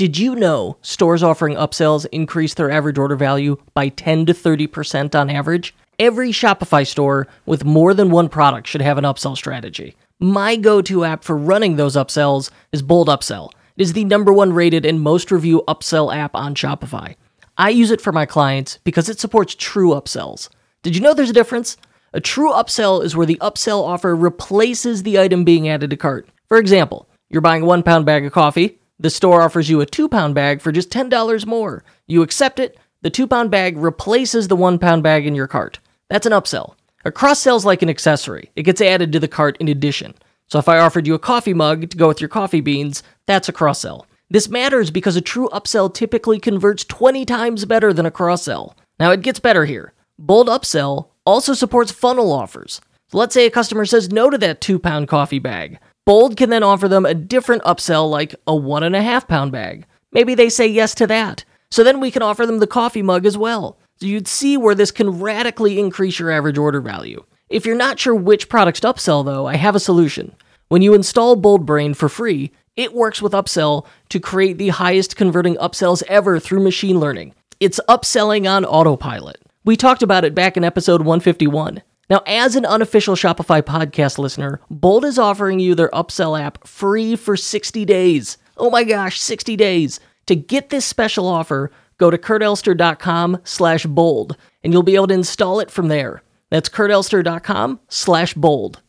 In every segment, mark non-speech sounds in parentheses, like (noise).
Did you know stores offering upsells increase their average order value by 10 to 30% on average? Every Shopify store with more than one product should have an upsell strategy. My go to app for running those upsells is Bold Upsell. It is the number one rated and most reviewed upsell app on Shopify. I use it for my clients because it supports true upsells. Did you know there's a difference? A true upsell is where the upsell offer replaces the item being added to cart. For example, you're buying a one pound bag of coffee, the store offers you a two pound bag for just $10 more. You accept it, the two pound bag replaces the one pound bag in your cart. That's an upsell. A cross sell is like an accessory, it gets added to the cart in addition. So if I offered you a coffee mug to go with your coffee beans, that's a cross sell. This matters because a true upsell typically converts 20 times better than a cross sell. Now it gets better here. Bold Upsell also supports funnel offers. So let's say a customer says no to that two pound coffee bag. Bold can then offer them a different upsell like a one and a half pound bag. Maybe they say yes to that. So then we can offer them the coffee mug as well. So you'd see where this can radically increase your average order value. If you're not sure which products to upsell though, I have a solution. When you install BoldBrain for free, it works with Upsell to create the highest converting upsells ever through machine learning. It's upselling on autopilot. We talked about it back in episode 151. Now, as an unofficial Shopify podcast listener, Bold is offering you their upsell app free for 60 days. Oh my gosh, 60 days. To get this special offer, go to kurtelster.com slash bold, and you'll be able to install it from there. That's kurtelster.com slash bold.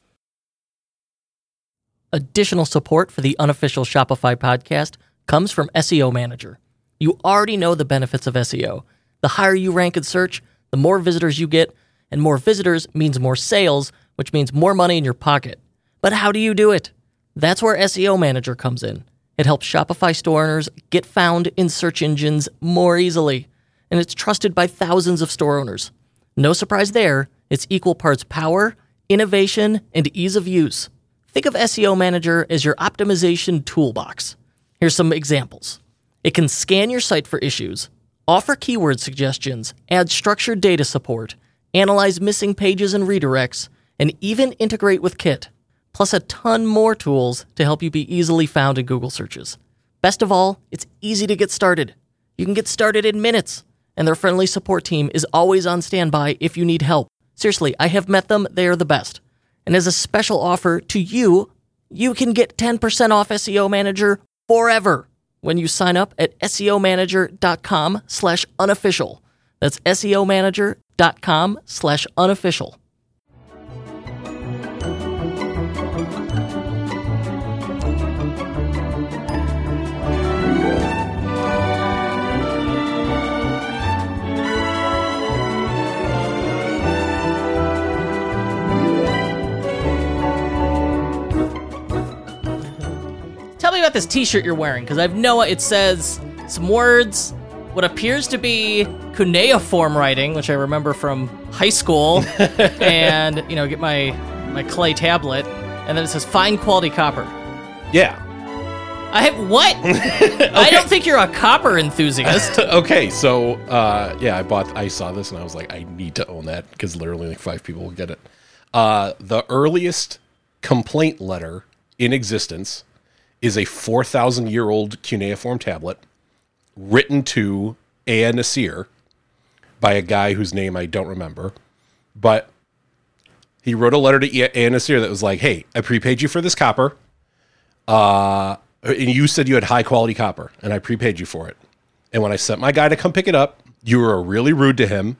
Additional support for the unofficial Shopify podcast comes from SEO Manager. You already know the benefits of SEO. The higher you rank in search, the more visitors you get, and more visitors means more sales, which means more money in your pocket. But how do you do it? That's where SEO Manager comes in. It helps Shopify store owners get found in search engines more easily, and it's trusted by thousands of store owners. No surprise there, it's equal parts power, innovation, and ease of use. Think of SEO Manager as your optimization toolbox. Here's some examples it can scan your site for issues, offer keyword suggestions, add structured data support, analyze missing pages and redirects, and even integrate with Kit, plus a ton more tools to help you be easily found in Google searches. Best of all, it's easy to get started. You can get started in minutes, and their friendly support team is always on standby if you need help. Seriously, I have met them, they are the best. And as a special offer to you, you can get 10% off SEO Manager forever when you sign up at SEOmanager.com slash unofficial. That's SEOmanager.com slash unofficial. Tell me about this t-shirt you're wearing, because I've no it says some words, what appears to be cuneiform writing, which I remember from high school, (laughs) and you know, get my my clay tablet, and then it says fine quality copper. Yeah. I have what? (laughs) I don't think you're a copper enthusiast. (laughs) okay, so uh, yeah, I bought. I saw this and I was like, I need to own that because literally like five people will get it. Uh, the earliest complaint letter in existence is a four thousand year old cuneiform tablet written to Ea-nasir by a guy whose name I don't remember, but he wrote a letter to Ea-nasir that was like, "Hey, I prepaid you for this copper." Uh, and you said you had high quality copper, and I prepaid you for it. And when I sent my guy to come pick it up, you were really rude to him.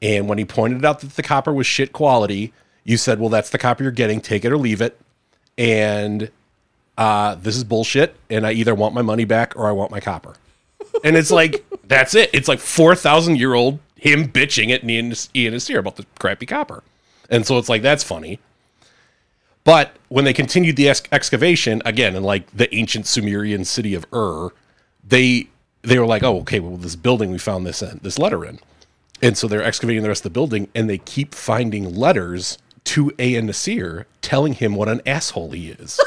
And when he pointed out that the copper was shit quality, you said, "Well, that's the copper you're getting. Take it or leave it." And uh, this is bullshit, and I either want my money back or I want my copper. And it's like (laughs) that's it. It's like four thousand year old him bitching at Ian, Ea-nasir about the crappy copper, and so it's like that's funny. But when they continued the ex- excavation again in like the ancient Sumerian city of Ur, they they were like, oh, okay, well, this building we found this in, this letter in, and so they're excavating the rest of the building, and they keep finding letters to Ea-nasir telling him what an asshole he is.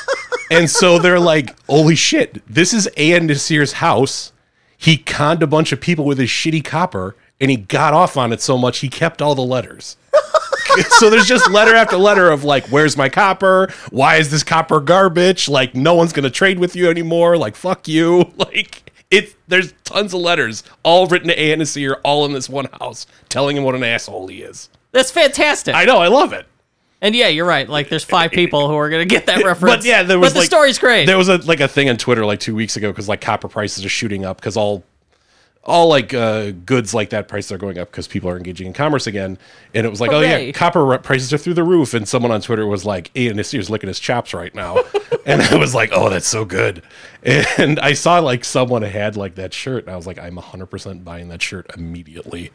(laughs) and so they're like, holy shit, this is Ea-nasir's house. He conned a bunch of people with his shitty copper, and he got off on it so much he kept all the letters. (laughs) so there's just letter after letter of like, where's my copper? Why is this copper garbage? Like, no one's gonna trade with you anymore. Like, fuck you. (laughs) Like, it. There's tons of letters, all written to Ea-nasir, all in this one house, telling him what an asshole he is. That's fantastic. I know, I love it. And yeah, you're right. Like, there's five people who are gonna get that (laughs) reference. But yeah, there was But the like, story's great. There was a like a thing on Twitter like two weeks ago because like copper prices are shooting up because all all like uh, goods like that prices are going up because people are engaging in commerce again. And it was like, oh yeah, copper prices are through the roof. And someone on Twitter was like, Ea-nasir's licking his chops right now. (laughs) and I was like, oh, that's so good. And I saw like someone had like that shirt. And I was like, I'm 100% buying that shirt immediately.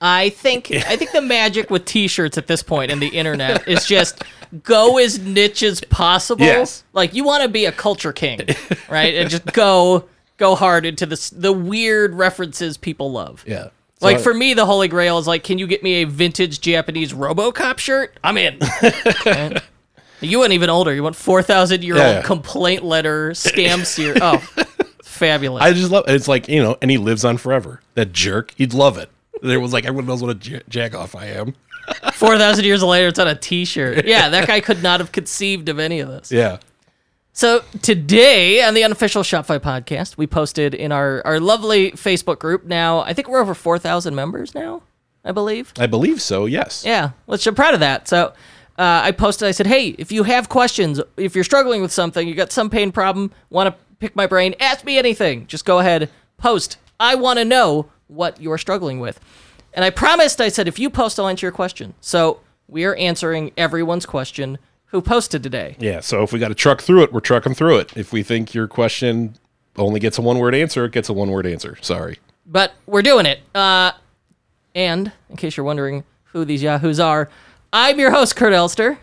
I think (laughs) I think the magic with t-shirts at this point in the internet is just go as niche as possible. Yes. Like you want to be a culture king, right? And just go go hard into the the weird references people love. Yeah. Like So- for me, the holy grail is like, can you get me a vintage Japanese RoboCop shirt? I'm in. Right? (laughs) You went even older. You went four thousand year old yeah. complaint letter scam seer. Oh, (laughs) fabulous! I just love it's like, you know, and he lives on forever. That jerk. He'd love it. There was like, everyone knows what a j- jack off I am. (laughs) Four thousand years later, it's on a T-shirt. (laughs) Yeah, that guy could not have conceived of any of this. Yeah. So today on the unofficial Shopify podcast, we posted in our our lovely Facebook group. Now I think we're over four thousand members now. I believe. I believe so, yes. Yeah, which I'm proud of that. So uh, I posted. I said, "Hey, if you have questions, if you're struggling with something, you got some pain problem, want to pick my brain, ask me anything. Just go ahead, post. I want to know what you're struggling with." And I promised. I said, "If you post, I'll answer your question." So we are answering everyone's question who posted today. Yeah, so if we got to truck through it, we're trucking through it. If we think your question only gets a one word answer, it gets a one word answer. Sorry. but we're doing it. Uh, and in case you're wondering who these yahoos are, I'm your host, Kurt Elster,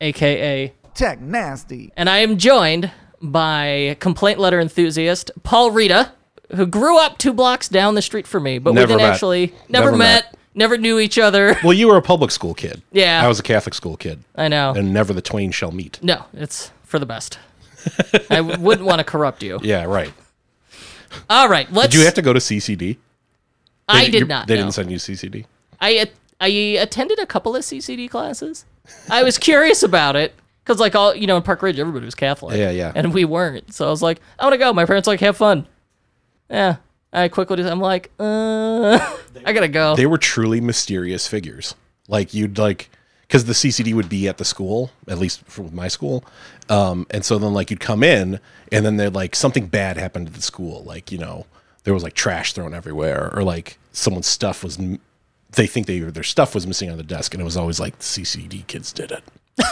aka, Tech Nasty. and I am joined by complaint letter enthusiast Paul Reda, who grew up two blocks down the street from me, but Never we didn't met. actually never, Never met, met. never knew each other. (laughs) Well, you were a public school kid. Yeah. I was a Catholic school kid. I know. And never the twain shall meet. no, it's for the best. I wouldn't want to corrupt you. (laughs) Yeah, right. All right, let's. Did you have to go to CCD? I did not. They no. didn't send you CCD. I I attended a couple of CCD classes. I was curious about it because, like all you know, in Park Ridge, everybody was Catholic. Yeah, yeah. and we weren't. So I was like, I want to go. My parents like have fun. Yeah, I quickly. I'm like, uh, (laughs) I gotta go. They were truly mysterious figures. Like you'd like because the CCD would be at the school, at least for my school. Um, and so then like you'd come in and then they'd like something bad happened at the school. Like, you know, there was like trash thrown everywhere or like someone's stuff was, they think they, their stuff was missing on the desk. And it was always like the CCD kids did it.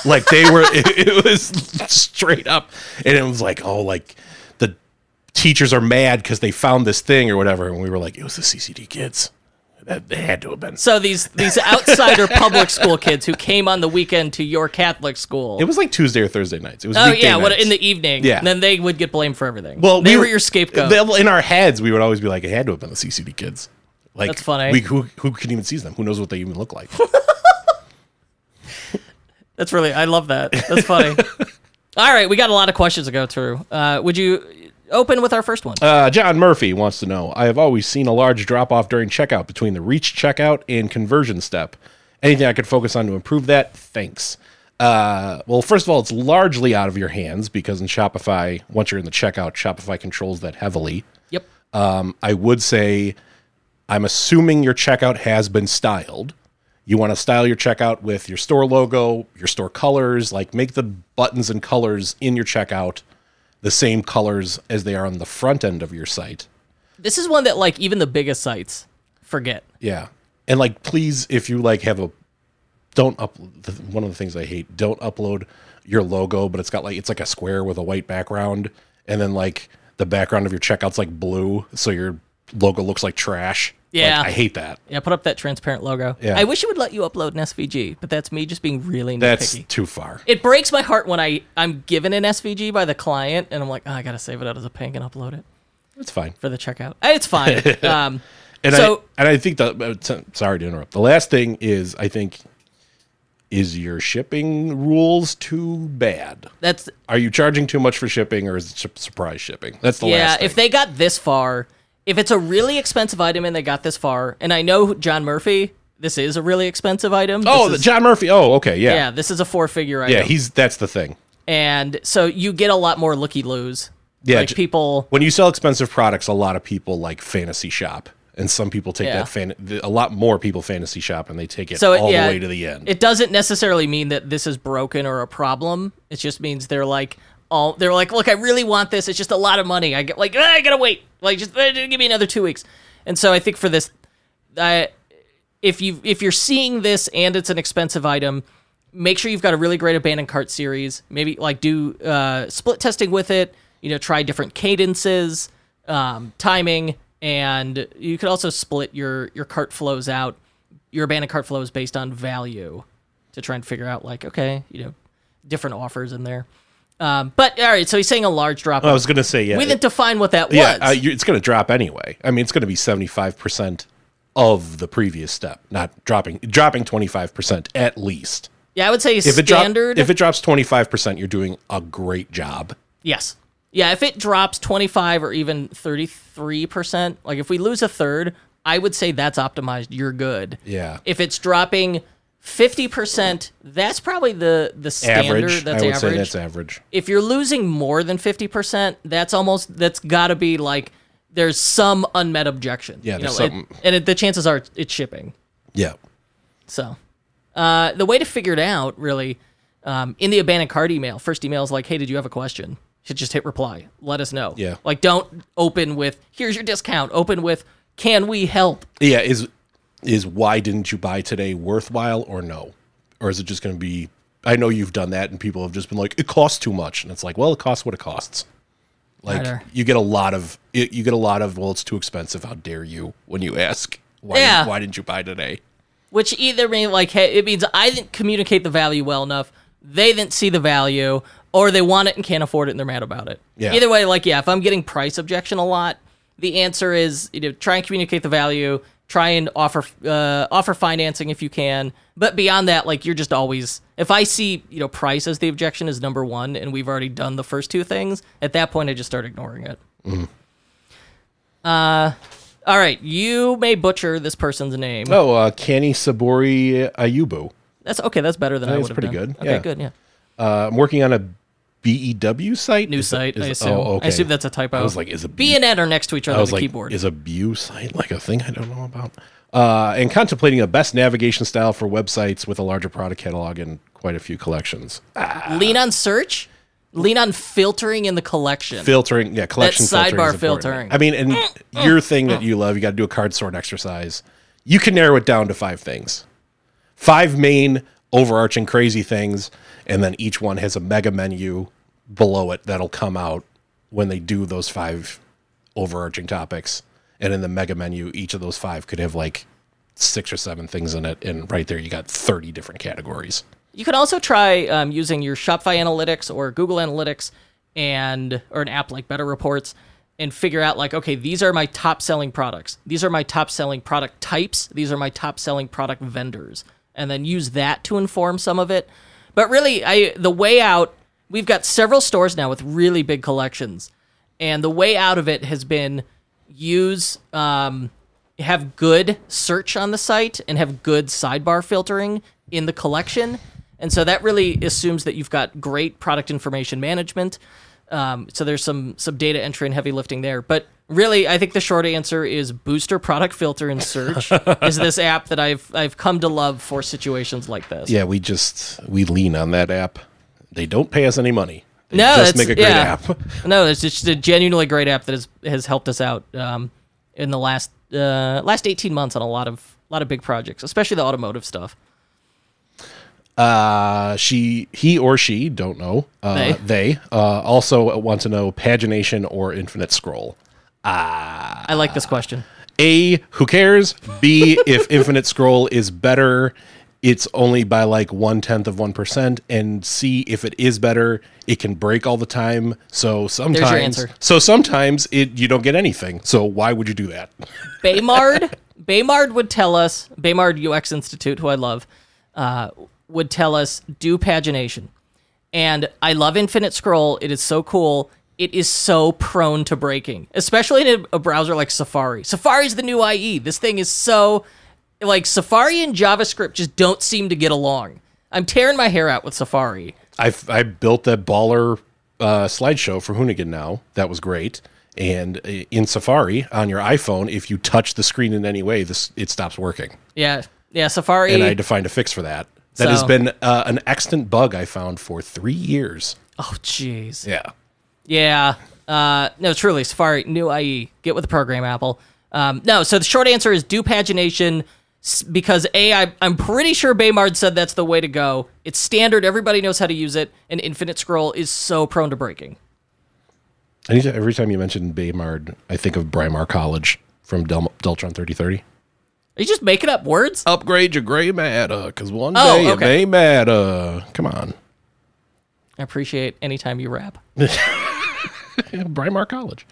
like they were, (laughs) it, it was straight up. And it was like, oh, like teachers are mad because they found this thing or whatever. And we were like, it was the CCD kids. That they had to have been. so these these outsider public school kids who came on the weekend to your Catholic school. It was like Tuesday or Thursday nights. It was oh yeah, what nights. in the evening? Yeah. and then they would get blamed for everything. well, they we were your scapegoat. they- in our heads, we would always be like, it had to have been the CCD kids. Like That's funny. We, who who can even see them? Who knows what they even look like? (laughs) That's really, I love that. That's funny. (laughs) All right, we got a lot of questions to go through. Uh, would you open with our first one? Uh, John Murphy wants to know. I have always seen a large drop off during checkout between the reach checkout and conversion step. Anything I could focus on to improve that? Thanks. Uh, well, first of all, it's largely out of your hands because in Shopify, once you're in the checkout, Shopify controls that heavily. yep. Um, I would say, I'm assuming your checkout has been styled. You want to style your checkout with your store logo, your store colors, like make the buttons and colors in your checkout the same colors as they are on the front end of your site. This is one that like even the biggest sites forget. Yeah. And like, please, if you like have a, don't up, one of the things I hate, don't upload your logo, but it's got like, it's like a square with a white background. And then like the background of your checkout's like blue. So your logo looks like trash. Like, Yeah. I hate that. Yeah, put up that transparent logo. Yeah. I wish it would let you upload an SVG, but that's me just being really nitpicky. That's too far. it breaks my heart when I I'm given an SVG by the client and I'm like, oh, I gotta save it out as a ping and upload it It's fine. for the checkout. Uh, It's fine. (laughs) um, And So- I and I think that uh, sorry to interrupt. The last thing is I think is your shipping rules too bad? that's Are you charging too much for shipping or is it su- surprise shipping? That's the yeah. last thing. If they got this far, if it's a really expensive item and they got this far, and I know John Murphy, this is a really expensive item. Oh, the is- John Murphy. Oh, okay, yeah. yeah, yeah, this is a four figure item. Yeah, he's that's the thing. and so you get a lot more looky loos. Yeah, like people. When you sell expensive products, a lot of people like fantasy shop, and some people take Yeah. that fan. A lot more people fantasy shop, and they take it So it- all yeah, the way to the end. It doesn't necessarily mean that this is broken or a problem. It just means they're like, all they're like, look, I really want this. It's just a lot of money. I get like, "Ah, I gotta wait. Like, just uh, give me another two weeks. And so I think for this, I if you if you're seeing this and it's an expensive item, make sure you've got a really great abandoned cart series. Maybe like do uh, split testing with it. You know, try different cadences, um, timing, and you could also split your your cart flows out. Your abandoned cart flows based on value to try and figure out like okay, you know, different offers in there. Um, but all right, so he's saying a large drop. I was gonna say yeah. we didn't define what that yeah, was. uh, it's going to drop anyway. I mean, it's going to be seventy five percent of the previous step, not dropping dropping twenty five percent at least. yeah, I would say If it drop, if it drops twenty five percent, you're doing a great job. Yes. Yeah, if it drops 25 or even 33%, like if we lose a third, I would say that's optimized. You're good. Yeah. If it's dropping 50%, that's probably the the standard. average. That's I would average. say that's average. if you're losing more than 50%, that's almost that's got to be like there's some unmet objection. Yeah, You there's know, it- something- and it, the chances are it's shipping. Yeah. So, uh, the way to figure it out, really, um, in the abandoned cart email, first email is like, "Hey, did you have a question?" Should just hit reply. Let us know. Yeah. Like, don't open with "Here's your discount." Open with "Can we help?" Yeah, is is why didn't you buy today worthwhile or no? Or is it just going to be I know you've done that and people have just been like it costs too much and it's like, well, it costs what it costs. Like Righter. you get a lot of it- you get a lot of well, it's too expensive. How dare you when you ask why Yeah. why didn't you buy today? Which either mean like, hey, it means I didn't communicate the value well enough. They didn't see the value, or they want it and can't afford it and they're mad about it. Yeah. Either way, like, yeah, if I'm getting price objection a lot, the answer is you know try and communicate the value. Try and offer uh, offer financing if you can, but beyond that, like you're just always. If I see you know price as the objection is number one, and we've already done the first two things, at that point I just start ignoring it. Uh, all right, you may butcher this person's name. Oh, uh Canny Sabori Ayubu. That's okay. That's better than I That's would have pretty done. good, Okay, yeah. good. Yeah. Uh, I'm working on a BEW site. New Is site. is- I assume. Oh, okay. I assume that's a typo. I was like, is a B and N are next to each other on was the like, keyboard. is a View site like a thing I don't know about? Uh, and contemplating a best navigation style for websites with a larger product catalog and quite a few collections. Ah. Lean on search. Lean on filtering in the collection. Filtering, yeah, collection That filtering. sidebar is filtering. I mean, and mm, your mm, thing that mm. you love, you got to do a card sort exercise. You can narrow it down to five things, five main overarching crazy things, and then each one has a mega menu below it that'll come out when they do those five overarching topics. And in the mega menu, each of those five could have like six or seven things in it, and right there you got thirty different categories. You can also try um, using your Shopify Analytics or Google Analytics and or an app like Better Reports and figure out like, okay, these are my top selling products. These are my top selling product types. These are my top selling product vendors, and then use that to inform some of it. But really, I the way out. We've got several stores now with really big collections, and the way out of it has been use um, have good search on the site and have good sidebar filtering in the collection. And so that really assumes that you've got great product information management. Um, so there's some some data entry and heavy lifting there. But really, I think the short answer is Booster Product Filter and Search (laughs) is this app that I've I've come to love for situations like this. Yeah, we just we lean on that app. They don't pay us any money. They No, just make a great yeah. app. (laughs) No, it's just a genuinely great app that has has helped us out um, in the last uh, last eighteen months on a lot of lot of big projects, especially the automotive stuff. Uh, she, he, or she, don't know. Uh, They. they uh, also want to know pagination or infinite scroll. Ah, I like this question. A, who cares? B, if (laughs) infinite scroll is better, it's only by like one tenth of one percent. And C, if it is better, it can break all the time. So sometimes, so sometimes it you don't get anything. So why would you do that? (laughs) Baymard, Baymard would tell us, Baymard UX Institute, who I love, uh, would tell us do pagination. And I love Infinite Scroll. It is so cool. It is so prone to breaking, especially in a, a browser like Safari. Safari's the new IE. This thing is so like Safari and JavaScript just don't seem to get along. I'm tearing my hair out with Safari. I I built that baller uh, slideshow for Hoonigan now. That was great. And uh, in Safari on your iPhone, if you touch the screen in any way, this it stops working. Yeah, yeah, Safari. And I had to find a fix for that. That has been uh, an extant bug I found for three years. oh, jeez. Yeah. Yeah. Uh, no, truly, Safari, new IE. Get with the program, Apple. Um, no, so the short answer is do pagination because A, I, I'm pretty sure Baymard said that's the way to go. It's standard, everybody knows how to use it, and Infinite Scroll is so prone to breaking. Anytime, every time you mention Baymard, I think of Brymar College from Del- Deltron 3030. Are you just making up words? Upgrade your gray matter, because one Oh, day okay. it may matter. Come on. I appreciate anytime you rap. (laughs) Yeah, Brymar College.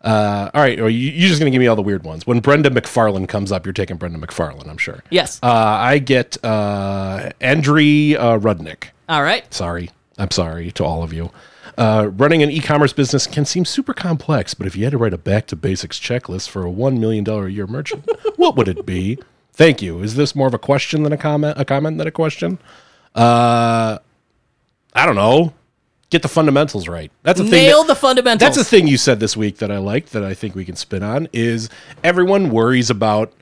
Uh, all right, or you, you're just going to give me all the weird ones. When Brenda McFarlane comes up, you're taking Brenda McFarlane, I'm sure. Yes. Uh, I get uh, Andriy uh, Rudnick. All right. Sorry. I'm sorry to all of you. Uh, running an e commerce business can seem super complex, but if you had to write a back to basics checklist for a $1 million a year merchant, (laughs) what would it be? Thank you. Is this more of a question than a comment? A comment than a question? Uh, I don't know. Get the fundamentals right. That's a thing. Nail that- the fundamentals. that's a thing you said this week that I liked that I think we can spin on is everyone worries about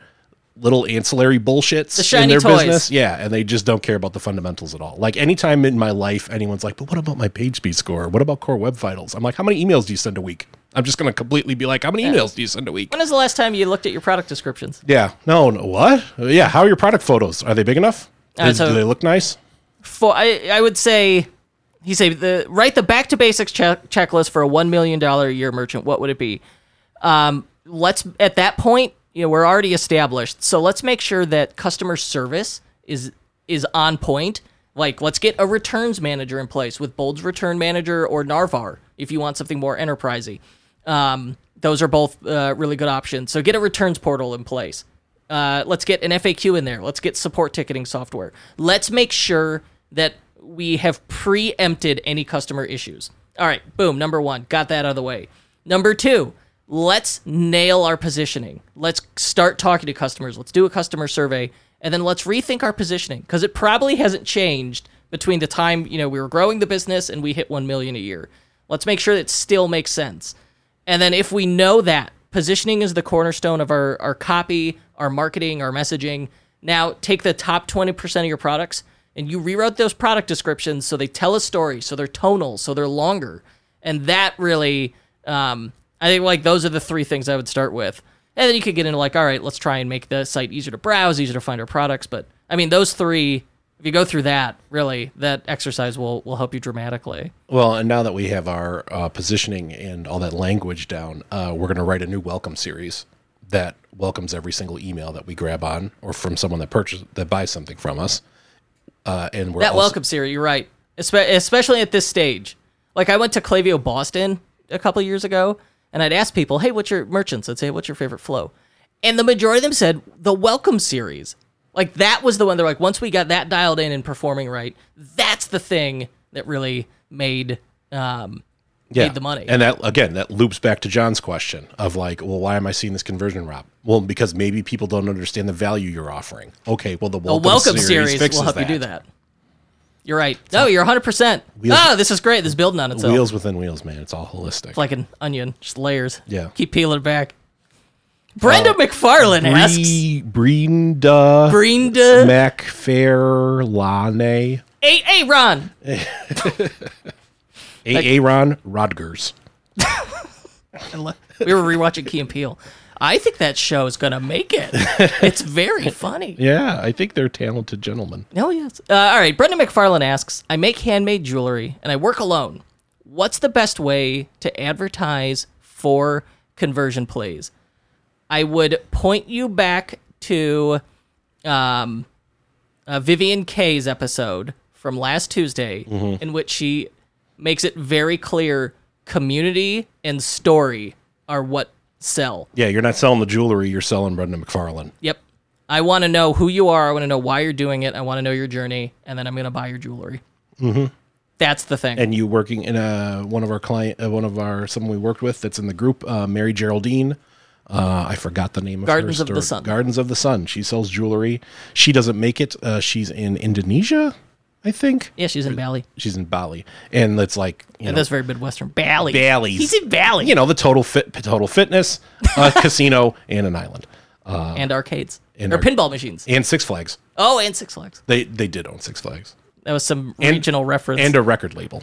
little ancillary bullshits The in their toys. business. Yeah, and they just don't care about the fundamentals at all. Like anytime in my life anyone's like, "But what about my page speed score? What about core web vitals?" I'm like, "How many emails do you send a week?" I'm just going to completely be like, "How many emails do you send a week?" When is the last time you looked at your product descriptions? Yeah. No, no. What? Yeah, how are your product photos? Are they big enough? Uh, Do- so- do they look nice? For I, I would say, he say the write the back to basics check, checklist for a one million dollar a year merchant. What would it be? Um, let's at that point, you know, we're already established. So let's make sure that customer service is is on point. Like, let's get a returns manager in place with Bold's Return Manager or Narvar if you want something more enterprisey. Um, those are both uh, really good options. So get a returns portal in place. Uh, let's get an FAQ in there. Let's get support ticketing software. Let's make sure that we have preempted any customer issues. All right, boom, number one, got that out of the way. Number two, let's nail our positioning. Let's start talking to customers. Let's do a customer survey, and then let's rethink our positioning because it probably hasn't changed between the time you know we were growing the business and we hit one million a year. Let's make sure it still makes sense. And then if we know that positioning is the cornerstone of our, our copy, our marketing, our messaging, now take the top 20% of your products and you rewrote those product descriptions so they tell a story, so they're tonal, so they're longer. And that really, um, I think like those are the three things I would start with. And then you could get into like, all right, let's try and make the site easier to browse, easier to find our products. But I mean, those three, if you go through that, really, that exercise will will help you dramatically. Well, and now that we have our uh, positioning and all that language down, uh, we're going to write a new welcome series that welcomes every single email that we grab on or from someone that purchases that buys something from us. Uh, and we're That also- welcome series, you're right. Espe- especially at this stage. Like I went to Klaviyo Boston a couple years ago, and I'd ask people, "Hey, what's your merchants?" I'd say, "What's your favorite flow?" And the majority of them said the welcome series. Like that was the one. They're like, once we got that dialed in and performing right, that's the thing that really made um, made the money. And that again, that loops back to John's question of like, well, why am I seeing this conversion drop? Well, because maybe people don't understand the value you're offering. Okay, well, the welcome, welcome series, series, will help you do that. You're right. No, you're 100. percent Wheels- Oh, this is great. This is building on itself. Wheels within wheels, man. It's all holistic. like an onion, just layers. Yeah. Keep peeling it back. Brenda uh, McFarlane asks. Brenda Brenda. McFairlane, Hey, hey, Ron. (laughs) A. Aaron Rodgers. (laughs) We were rewatching Key and Peele. I think that show is gonna make it. (laughs) It's very funny. Yeah, I think they're talented gentlemen. Oh yes. Uh, all right. Brenda McFarlane asks: I make handmade jewelry and I work alone. What's the best way to advertise for conversion plays? I would point you back to um, uh, Vivian K's episode from last Tuesday, in which she makes it very clear community and story are what sell. Yeah, you're not selling the jewelry, you're selling Brenda McFarlane. Yep. I want to know who you are. I want to know why you're doing it. I want to know your journey, and then I'm going to buy your jewelry. Mm-hmm. That's the thing. And you working in a one of our client, uh, one of our someone we worked with that's in the group, uh, Mary Geraldine. Uh, I forgot the name of Gardens of the. Sun. Gardens of the Sun. She sells jewelry. She doesn't make it. Uh, she's in Indonesia, I think. Yeah, she's in Bali. She's in Bali, and it's like you And know, that's very Midwestern. Bali. Bali. He's in Bali. you know the total fit, total fitness, uh, (laughs) casino, and an island, and arcades. and or pinball machines. and Six Flags. Oh, and Six Flags. They they did own Six Flags That was some And- regional reference. and a record label.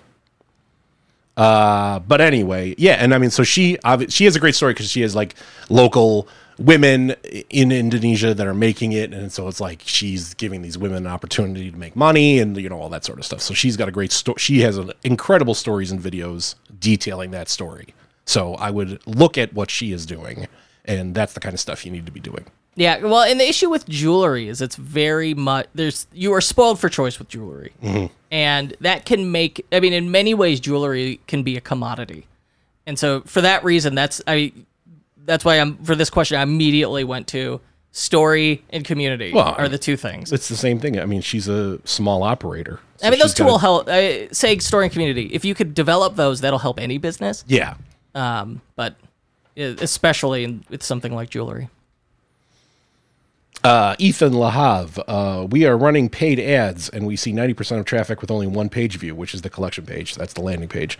Uh, but anyway, yeah, and I mean, so she she has a great story because she has like local women in Indonesia that are making it, and so it's like she's giving these women an opportunity to make money and you know all that sort of stuff. So she's got a great story. She has an incredible stories and videos detailing that story. So I would look at what she is doing, and that's the kind of stuff you need to be doing. Yeah, well, and the issue with jewelry is it's very much there's you are spoiled for choice with jewelry, mm-hmm. and that can make. I mean, in many ways, jewelry can be a commodity, and so for that reason, that's I. That's why I'm for this question. I immediately went to story and community Well, are the two things. It's the same thing. I mean, she's a small operator. so I mean, those two gotta- will help. Uh, say story and community. If you could develop those, that'll help any business. Yeah, Um, but especially in, with something like jewelry. Uh, Ethan Lahav, uh, we are running paid ads and we see 90% of traffic with only one page view, which is the collection page. That's the landing page.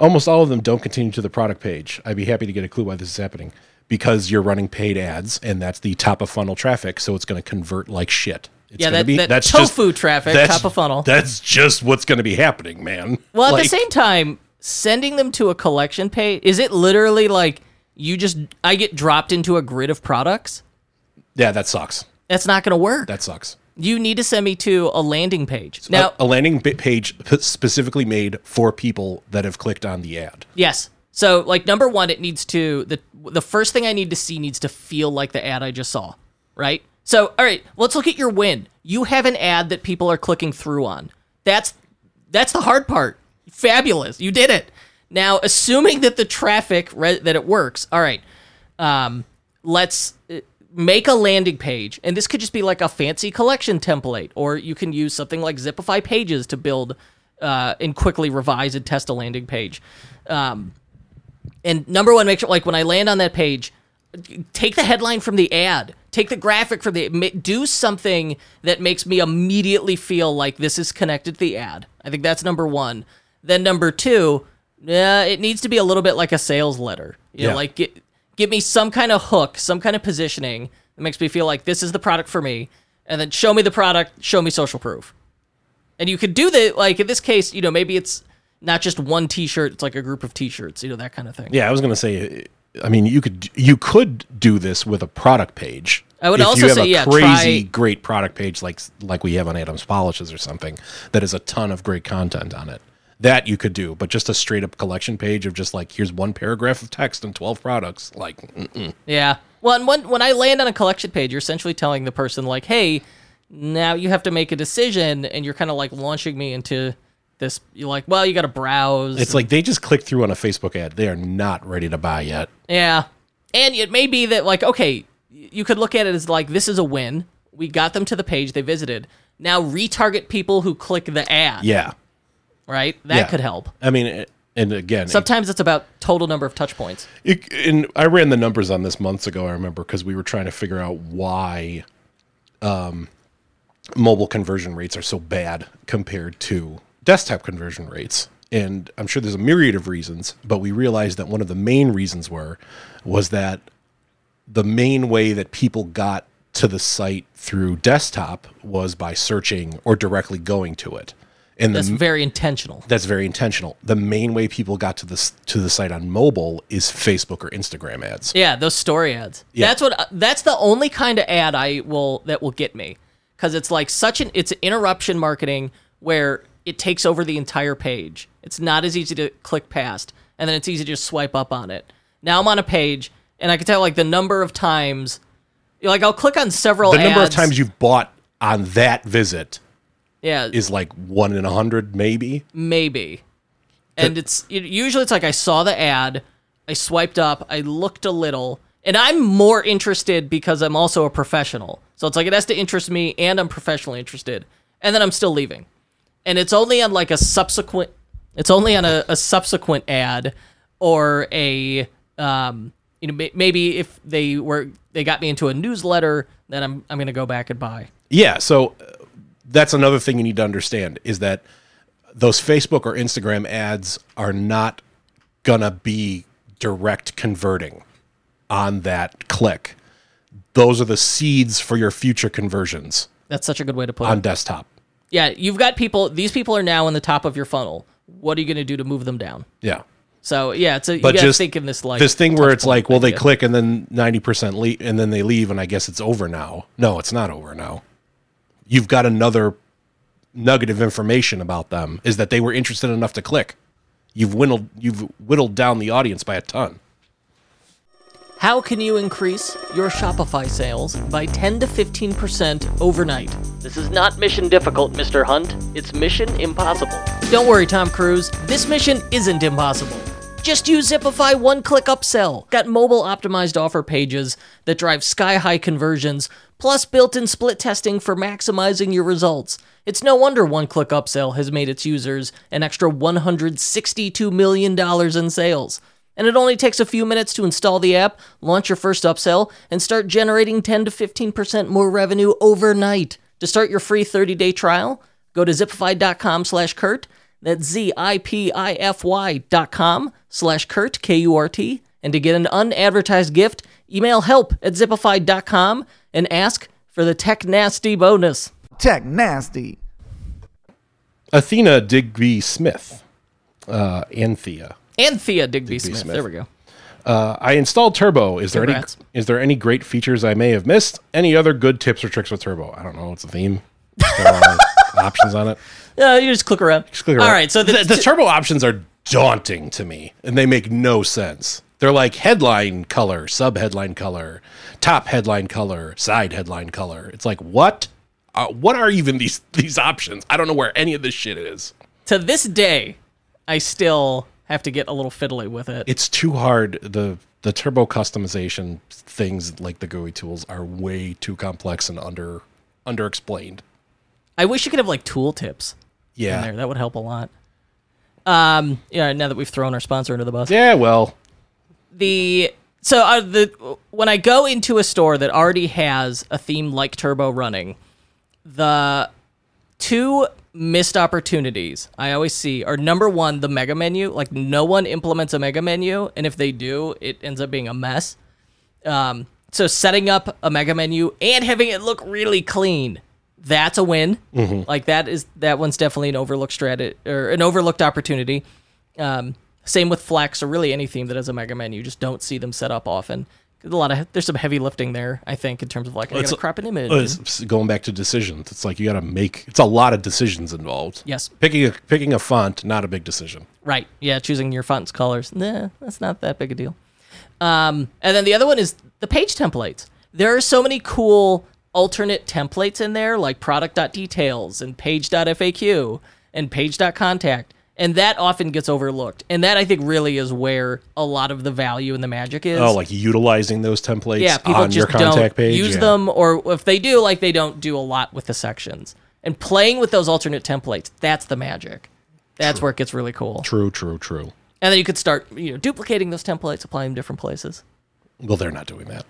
Almost all of them don't continue to the product page. I'd be happy to get a clue why this is happening. Because you're running paid ads and that's the top of funnel traffic, so it's going to convert like shit. It's Yeah, that- that tofu traffic, that's- top of funnel. That's just what's going to be happening, man. Well, at Like, the same time, sending them to a collection page is it literally like you just I get dropped into a grid of products? Yeah, that sucks. That's not going to work. That sucks. you need to send me to a landing page. Now, a, a landing bi- page specifically made for people that have clicked on the ad. yes. So, like number 1, it needs to the the first thing I need to see needs to feel like the ad I just saw, right? So, all right, let's look at your win. You have an ad that people are clicking through on. That's that's the hard part. Fabulous. You did it. Now, assuming that the traffic re- that it works. All right. Um, let's uh, make a landing page, and this could just be like a fancy collection template, or you can use something like Zipify Pages to build uh, and quickly revise and test a landing page. Um, and number one, make sure like when I land on that page, take the headline from the ad, take the graphic from the, do something that makes me immediately feel like this is connected to the ad. I think that's number one. Then number two, yeah, it needs to be a little bit like a sales letter. You know, Yeah. like get, give me some kind of hook, some kind of positioning that makes me feel like this is the product for me, and then show me the product, show me social proof. And you could do that, like in this case, you know, maybe it's not just one T-shirt; it's like a group of T-shirts, you know, that kind of thing. Yeah, I was going to say. I mean, you could you could do this with a product page. I would if also you have say, a yeah, crazy try- great product page like like we have on Adams Polishes or something that has a ton of great content on it. That you could do, but just a straight up collection page of just like here's one paragraph of text and twelve products. Like, mm-mm. Yeah. Well, and when when I land on a collection page, you're essentially telling the person like, "Hey, now you have to make a decision," and you're kind of like launching me into this. You're like, "Well, you got to browse." it's like they just clicked through on a Facebook ad. They are not ready to buy yet. yeah, and it may be that like, okay, you could look at it as like this is a win. We got them to the page they visited. Now retarget people who click the ad. Yeah, Right. That Yeah. could help. I mean, it- and again, it- Sometimes it's about total number of touch points. It, and I ran the numbers on this months ago. I remember because we were trying to figure out why um, mobile conversion rates are so bad compared to desktop conversion rates. And I'm sure there's a myriad of reasons, but we realized that one of the main reasons were was that the main way that people got to the site through desktop was by searching or directly going to it. And the That's very intentional. that's very intentional. The main way people got to this to the site on mobile is Facebook or Instagram ads. Yeah, those story ads. That's what. That's the only kind of ad I will that will get me because it's like such an it's interruption marketing where it takes over the entire page. It's not as easy to click past, and then it's easy to just swipe up on it. Now I'm on a page, and I can tell like the number of times, like I'll click on several. The number of times you've bought on that visit yeah, is like one in a hundred, maybe. maybe. And it's it, usually it's like I saw the ad, I swiped up, I looked a little, and I'm more interested because I'm also a professional. So it's like it has to interest me, and I'm professionally interested, and then I'm still leaving. And it's only on like a subsequent, it's only on a, a subsequent ad or a um you know, maybe if they were they got me into a newsletter, then I'm I'm going to go back and buy. Yeah, so uh, that's another thing you need to understand is that those Facebook or Instagram ads are not gonna be direct converting on that click. Those are the seeds for your future conversions That's such a good way to put it on it. desktop. Yeah, you've got people. These people are now in the top of your funnel. What are you going to do to move them down? Yeah. So yeah, it's a, you But got to just think in this like this thing where touch it's point like, well, they idea. click and then 90% leave and then they leave and I guess it's over now. No, it's not over now. You've got another nugget of information about them is that they were interested enough to click. You've whittled you've whittled down the audience by a ton. How can you increase your Shopify sales by 10 to 15% overnight? This is not mission difficult, Mr. Hunt. It's mission impossible. Don't worry, Tom Cruise. This mission isn't impossible. Just use Zipify one click upsell. Got mobile optimized offer pages that drive sky high conversions, plus built in split testing for maximizing your results. It's no wonder one click upsell has made its users an extra $162 million in sales. And it only takes a few minutes to install the app, launch your first upsell, and start generating 10 to 15% more revenue overnight. To start your free 30-day trial, go to zipify.com slash Kurt. That's Z-I-P-I-F-Y dot com slash Kurt, K-U-R-T. And to get an unadvertised gift, email help at zipify.com and ask for the Tech Nasty bonus. Tech nasty. Athena Digby Smith. Uh Anthea. Anthea Digby, Smith. Smith. There we go. Uh, I installed Turbo. Is there any is there any great features I may have missed? Any other good tips or tricks with Turbo? I don't know. It's a theme. There are (laughs) options on it. Yeah, you just click around. Click All around. right, so the, the, the turbo options are daunting to me, and they make no sense. They're like headline color, sub headline color, top headline color, side headline color. It's like what? Uh, what are even these (laughs) these options? I don't know where any of this shit is. to this day, I still have to get a little fiddly with it. It's too hard. the The turbo customization things like the GUI tools are way too complex and under under explained. I wish you could have like tool tips in Yeah. there. That would help a lot. Um, yeah. Now that we've thrown our sponsor under the bus, Yeah. Well, the so uh, the when I go into a store that already has a theme like Turbo running, the two missed opportunities I always see are number one the mega menu. Like no one implements a mega menu, and if they do, it ends up being a mess. Um, so setting up a mega menu and having it look really clean, that's a win. Like that is that one's definitely an overlooked strat or an overlooked opportunity. Um, same with Flex or really any theme that has a mega menu. You just don't see them set up often. There's a lot of there's some heavy lifting there. I think in terms of like I gotta a- an image. uh, it's going back to decisions. It's like you got to make. It's a lot of decisions involved. Yes. Picking a picking a font, not a big decision. Right. Yeah, choosing your font's colors. Nah, that's not that big a deal. Um, and then the other one is the page templates. There are so many cool alternate templates in there, like product.details and page.faq and page.contact. And that often gets overlooked. And that I think really is where a lot of the value and the magic is. Oh, like utilizing those templates yeah, people on your just contact don't page. use yeah. them, or if they do, like they don't do a lot with the sections. And playing with those alternate templates, that's the magic. That's where it gets really cool. True, true, true. And then you could start, you know, duplicating those templates, applying them different places. Well, they're not doing that.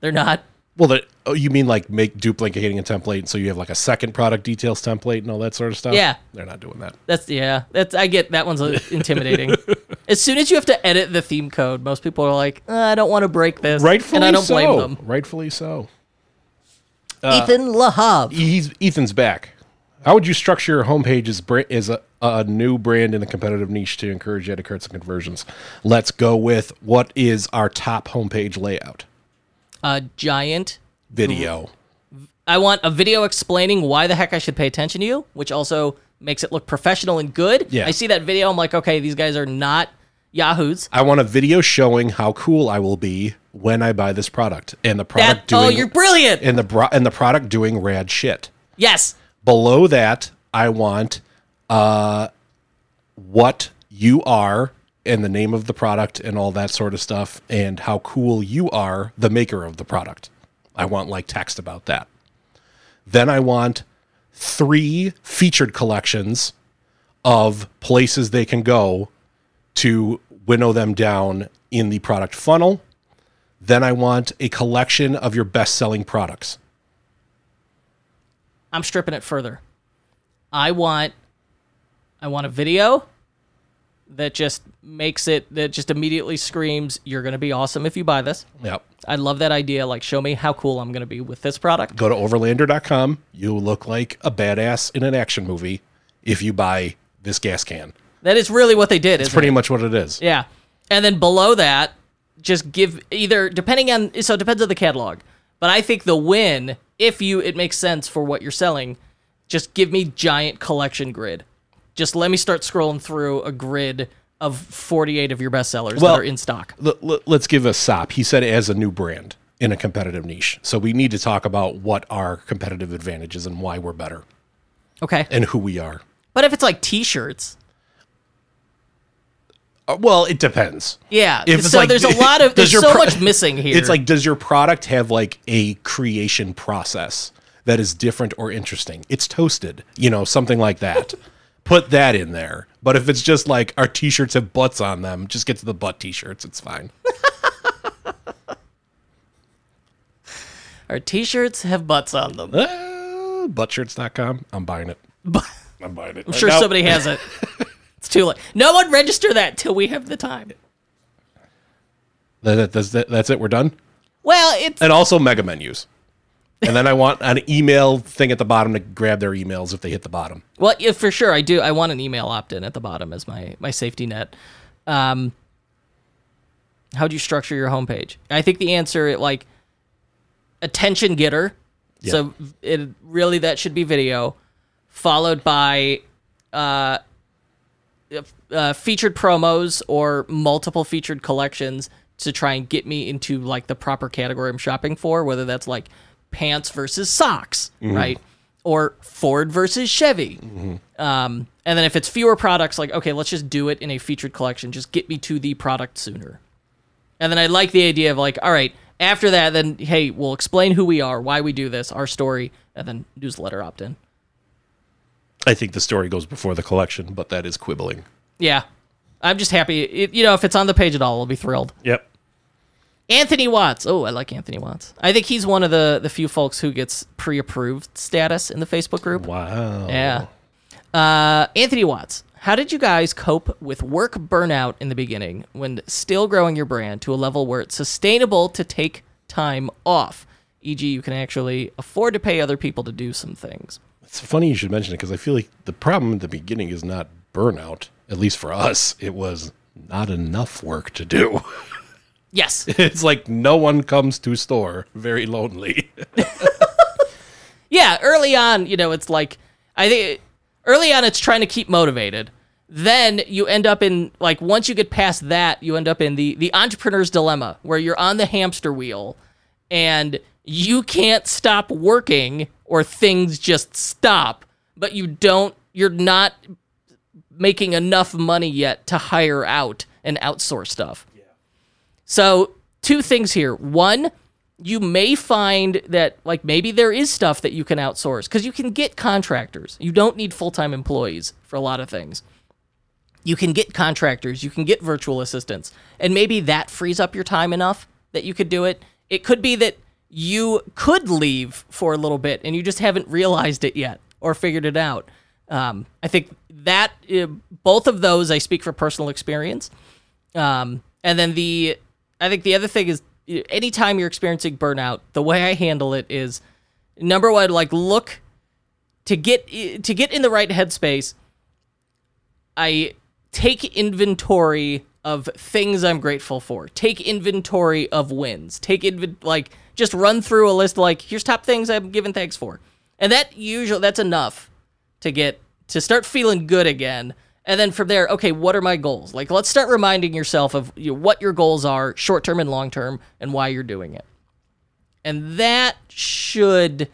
They're not. Well, that oh, you mean like make duplicating a template so you have like a second product details template and all that sort of stuff? Yeah. they're not doing that. That's yeah. That's I get that one's uh, intimidating. (laughs) as soon as you have to edit the theme code, most people are like, uh, I don't want to break this, Rightfully and I don't so. blame them. Rightfully so. Ethan Lahav. He's Ethan's back. How would you structure your homepage as, as a, a new brand in a competitive niche to encourage edit cards and conversions? Let's go with what is our top homepage layout? A giant. Video. I want a video explaining why the heck I should pay attention to you, which also makes it look professional and good. Yeah. I see that video. I'm like, okay, these guys are not yahoos. I want a video showing how cool I will be when I buy this product and the product That, doing oh, you're brilliant. and the bro- and the product doing rad shit. yes. Below that, I want uh, what you are and the name of the product and all that sort of stuff and how cool you are, the maker of the product. I want like text about that. Then I want three featured collections of places they can go to winnow them down in the product funnel. Then I want a collection of your best selling products. I'm stripping it further. I want I want a video that just makes it that just immediately screams you're going to be awesome if you buy this. Yep. I love that idea like show me how cool I'm going to be with this product. Go to overlander.com. You look like a badass in an action movie if you buy this gas can. That is really what they did. It's pretty it? much what it is. Yeah. And then below that, just give either depending on so it depends on the catalog. But I think the win, if you it makes sense for what you're selling, just give me giant collection grid. Just let me start scrolling through a grid of 48 of your best sellers Well- that are in stock. L- l- let's give a sop. He said as a new brand in a competitive niche. So we need to talk about what our competitive advantages and why we're better Okay. and who we are. But if it's like t-shirts, Uh, well, it depends. yeah. If so like- there's a (laughs) lot of there's so pro- much missing (laughs) here. It's like, does your product have like a creation process that is different or interesting? It's toasted, you know, something like that. (laughs) Put that in there. But if it's just like our t-shirts have butts on them, just get to the butt t-shirts. It's fine. our t-shirts have butts on them. uh, buttshirts.com. I'm buying it. But I'm buying it. I'm sure somebody has it. (laughs) It's too late. No one register that till we have the time. That, that- that's, that, that's it. We're done. Well, it's And also mega menus. And then I want an email thing at the bottom to grab their emails if they hit the bottom. Well, yeah, for sure, I do. I want an email opt-in at the bottom as my my safety net. Um, how do you structure your homepage? I think the answer, like, attention getter. So it really that should be video, followed by uh, uh, featured promos or multiple featured collections to try and get me into like the proper category I'm shopping for, whether that's like pants versus socks, right? Or Ford versus Chevy. Um, and then if it's fewer products, like, okay, let's just do it in a featured collection. Just get me to the product sooner. And then I like the idea of like, all right, after that, then, hey, we'll explain who we are, why we do this, our story, and then newsletter opt in. I think the story goes before the collection, but that is quibbling. Yeah. I'm just happy. It, you know, if it's on the page at all, I'll be thrilled. Yep. Anthony Watts. Oh, I like Anthony Watts. I think he's one of the, the few folks who gets pre approved status in the Facebook group. Wow. Yeah. Uh, Anthony Watts, how did you guys cope with work burnout in the beginning when still growing your brand to a level where it's sustainable to take time off? E.g., you can actually afford to pay other people to do some things. It's funny you should mention it because I feel like the problem at the beginning is not burnout. At least for us, it was not enough work to do. (laughs) Yes. (laughs) it's like no one comes to store, very lonely. (laughs) yeah, early on, you know, it's like I think early on it's trying to keep motivated. Then you end up in like once you get past that, you end up in the the entrepreneur's dilemma where you're on the hamster wheel and you can't stop working or things just stop, but you don't you're not making enough money yet to hire out and outsource stuff. So, two things here. One, you may find that like maybe there is stuff that you can outsource because you can get contractors. You don't need full-time employees for a lot of things. You can get contractors, you can get virtual assistants, and maybe that frees up your time enough that you could do it. It could be that you could leave for a little bit and you just haven't realized it yet or figured it out. Um, I think that uh, both of those I speak for personal experience. Um, and then the, I think the other thing is, anytime you're experiencing burnout, the way I handle it is, number one, like look to get to get in the right headspace. I take inventory of things I'm grateful for. Take inventory of wins. Take inven like just run through a list like here's top things I'm giving thanks for. And that usually that's enough to get to start feeling good again. And then from there, okay, what are my goals? Like let's start reminding yourself of you know, what your goals are, short term and long term, and why you're doing it. And that should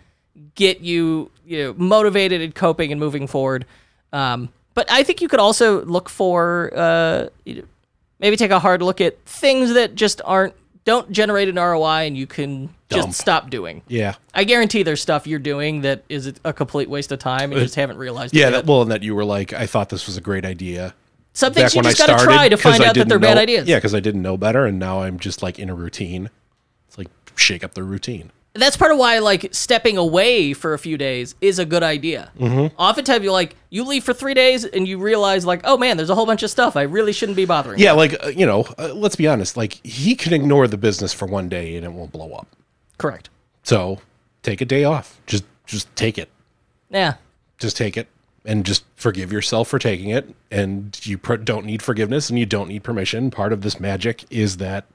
get you, you know, motivated and coping and moving forward. Um, but I think you could also look for uh, maybe take a hard look at things that just aren't don't generate an ROI and you can just stop doing. yeah. I guarantee there's stuff you're doing that is a complete waste of time and you uh, just haven't realized it Yeah. well, and that you were like, I thought this was a great idea. Some things you just got to try to find out that they're bad ideas. Yeah, because I didn't know better, and now I'm just like in a routine. It's like shake up the routine. That's part of why like stepping away for a few days is a good idea. Mm-hmm. Oftentimes you like you leave for three days and you realize like oh man there's a whole bunch of stuff I really shouldn't be bothering. Yeah, like uh, you know, uh, let's be honest. Like he can ignore the business for one day and it won't blow up. correct. So take a day off. Just just take it. Yeah, Just take it and just forgive yourself for taking it. And you pr- don't need forgiveness and you don't need permission. Part of this magic is that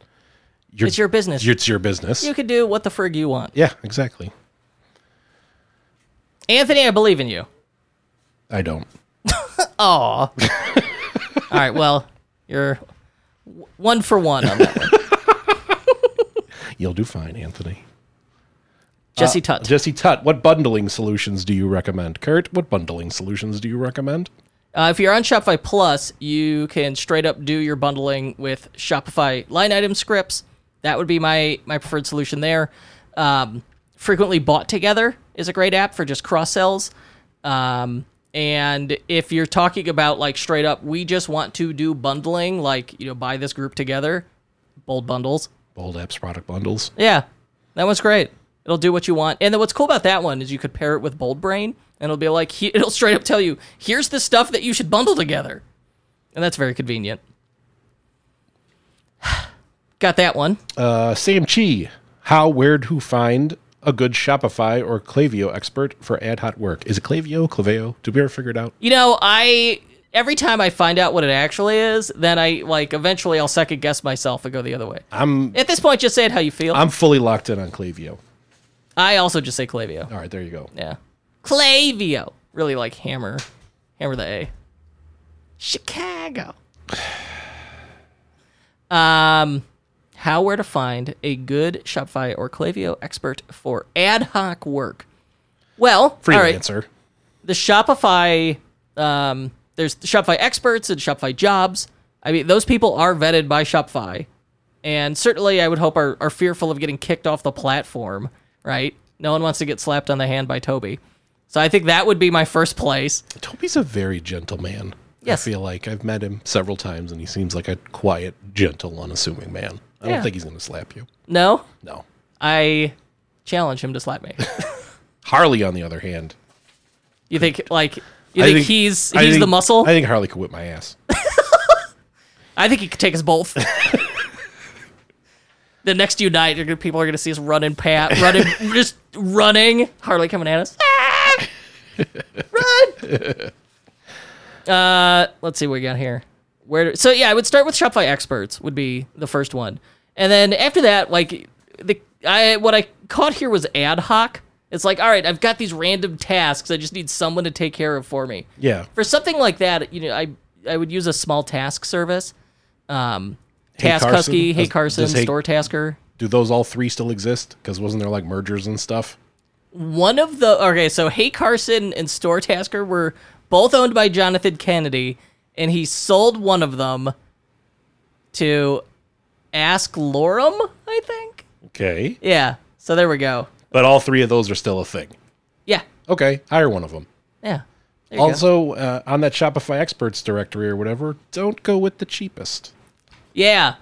it's your business. it's your business. you can do what the frig you want. yeah, exactly. Anthony, I believe in you. I don't. (laughs) Aw. All right, well you're one for one on that one. (laughs) You'll do fine, Anthony. Jesse Tutt. Jesse Tutt, what bundling solutions do you recommend? Kurt, what bundling solutions do you recommend? Uh, if you're on Shopify Plus, you can straight up do your bundling with Shopify line item scripts. That would be my my preferred solution there. Um, frequently bought together is a great app for just cross sells. Um, and if you're talking about like straight up, we just want to do bundling, like you know, buy this group together, bold bundles. Bold apps product bundles. Yeah, that one's great. It'll do what you want. And then what's cool about that one is you could pair it with Bold Brain, and it'll be like he, (laughs) it'll straight up tell you, here's the stuff that you should bundle together, and that's very convenient. (sighs) (sighs) (sighs) Got that one. Uh, Sam Chi, how, where to find a good Shopify or Klaviyo expert for ad hoc work? Is it Klaviyo, Klaviyo? Did we ever figure it out? You know, I every time I find out what it actually is, then I like eventually I'll second guess myself and go the other way. I'm At this point, just say it how you feel. I'm fully locked in on Klaviyo. I also just say Klaviyo. All right, there you go. Yeah. Klaviyo. Really like hammer. Hammer the A. Chicago. (sighs) Um how where to find a good Shopify or Klaviyo expert for ad hoc work. Well, all right, Freelancer. the Shopify um there's the Shopify experts and Shopify jobs. I mean, those people are vetted by Shopify. And certainly I would hope are, are fearful of getting kicked off the platform, right? No one wants to get slapped on the hand by Tobi. So I think that would be my first place. Tobi's a very gentle man. Yes. I feel like I've met him several times and he seems like a quiet, gentle, unassuming man. I don't Yeah. think he's going to slap you. No, No. I challenge him to slap me. (laughs) Harley, on the other hand, You think like you I think, think- he's I he's the think- muscle? I think Harley could whip my ass. (laughs) I think he could take us both. (laughs) the next few night, you're gonna, people are going to see us running, pat, running, just running. Harley coming at us. Ah! Run! uh, let's see what we got here. Where? So yeah, I would start with Shopify experts. Would be the first one, and then after that, like the I what I caught here was ad hoc. It's like, all right, I've got these random tasks. I just need someone to take care of for me Yeah. for something like that, you know, I I would use a small task service. Um, Hey Task Carson? Husky, Hey Does- Carson, does Hey- Store Tasker. Do those all three still exist? Because wasn't there like mergers and stuff? One of the okay, so Hey Carson and Store Tasker were both owned by Jonathan Kennedy, and he sold one of them to Ask Lorem, I think. Okay. Yeah. So there we go. But all three of those are still a thing. Yeah. Okay. Hire one of them. Yeah. There you go. Also, uh, on that Shopify experts directory or whatever, don't go with the cheapest. Yeah.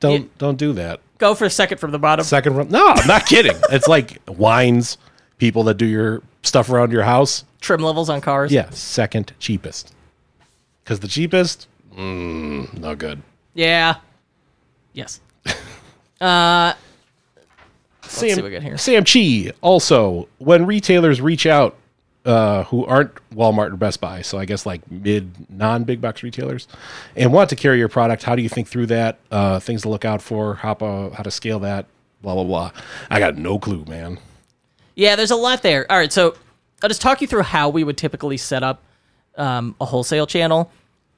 Don't don't do that. Go for a second from the bottom. Second from no, I'm not kidding. (laughs) It's like wines, people that do your stuff around your house. Trim levels on cars. Yeah, second cheapest. Because the cheapest, mm, no good. Yeah. Yes. (laughs) Uh, Sam, see what we got here. Sam Chi. Also, when retailers reach out uh, who aren't Walmart or Best Buy, so I guess like mid non big box retailers, and want to carry your product, how do you think through that? Uh, things to look out for, how, uh, how to scale that, blah blah blah. I got no clue, man. Yeah, there's a lot there. All right, so I'll just talk you through how we would typically set up um, a wholesale channel.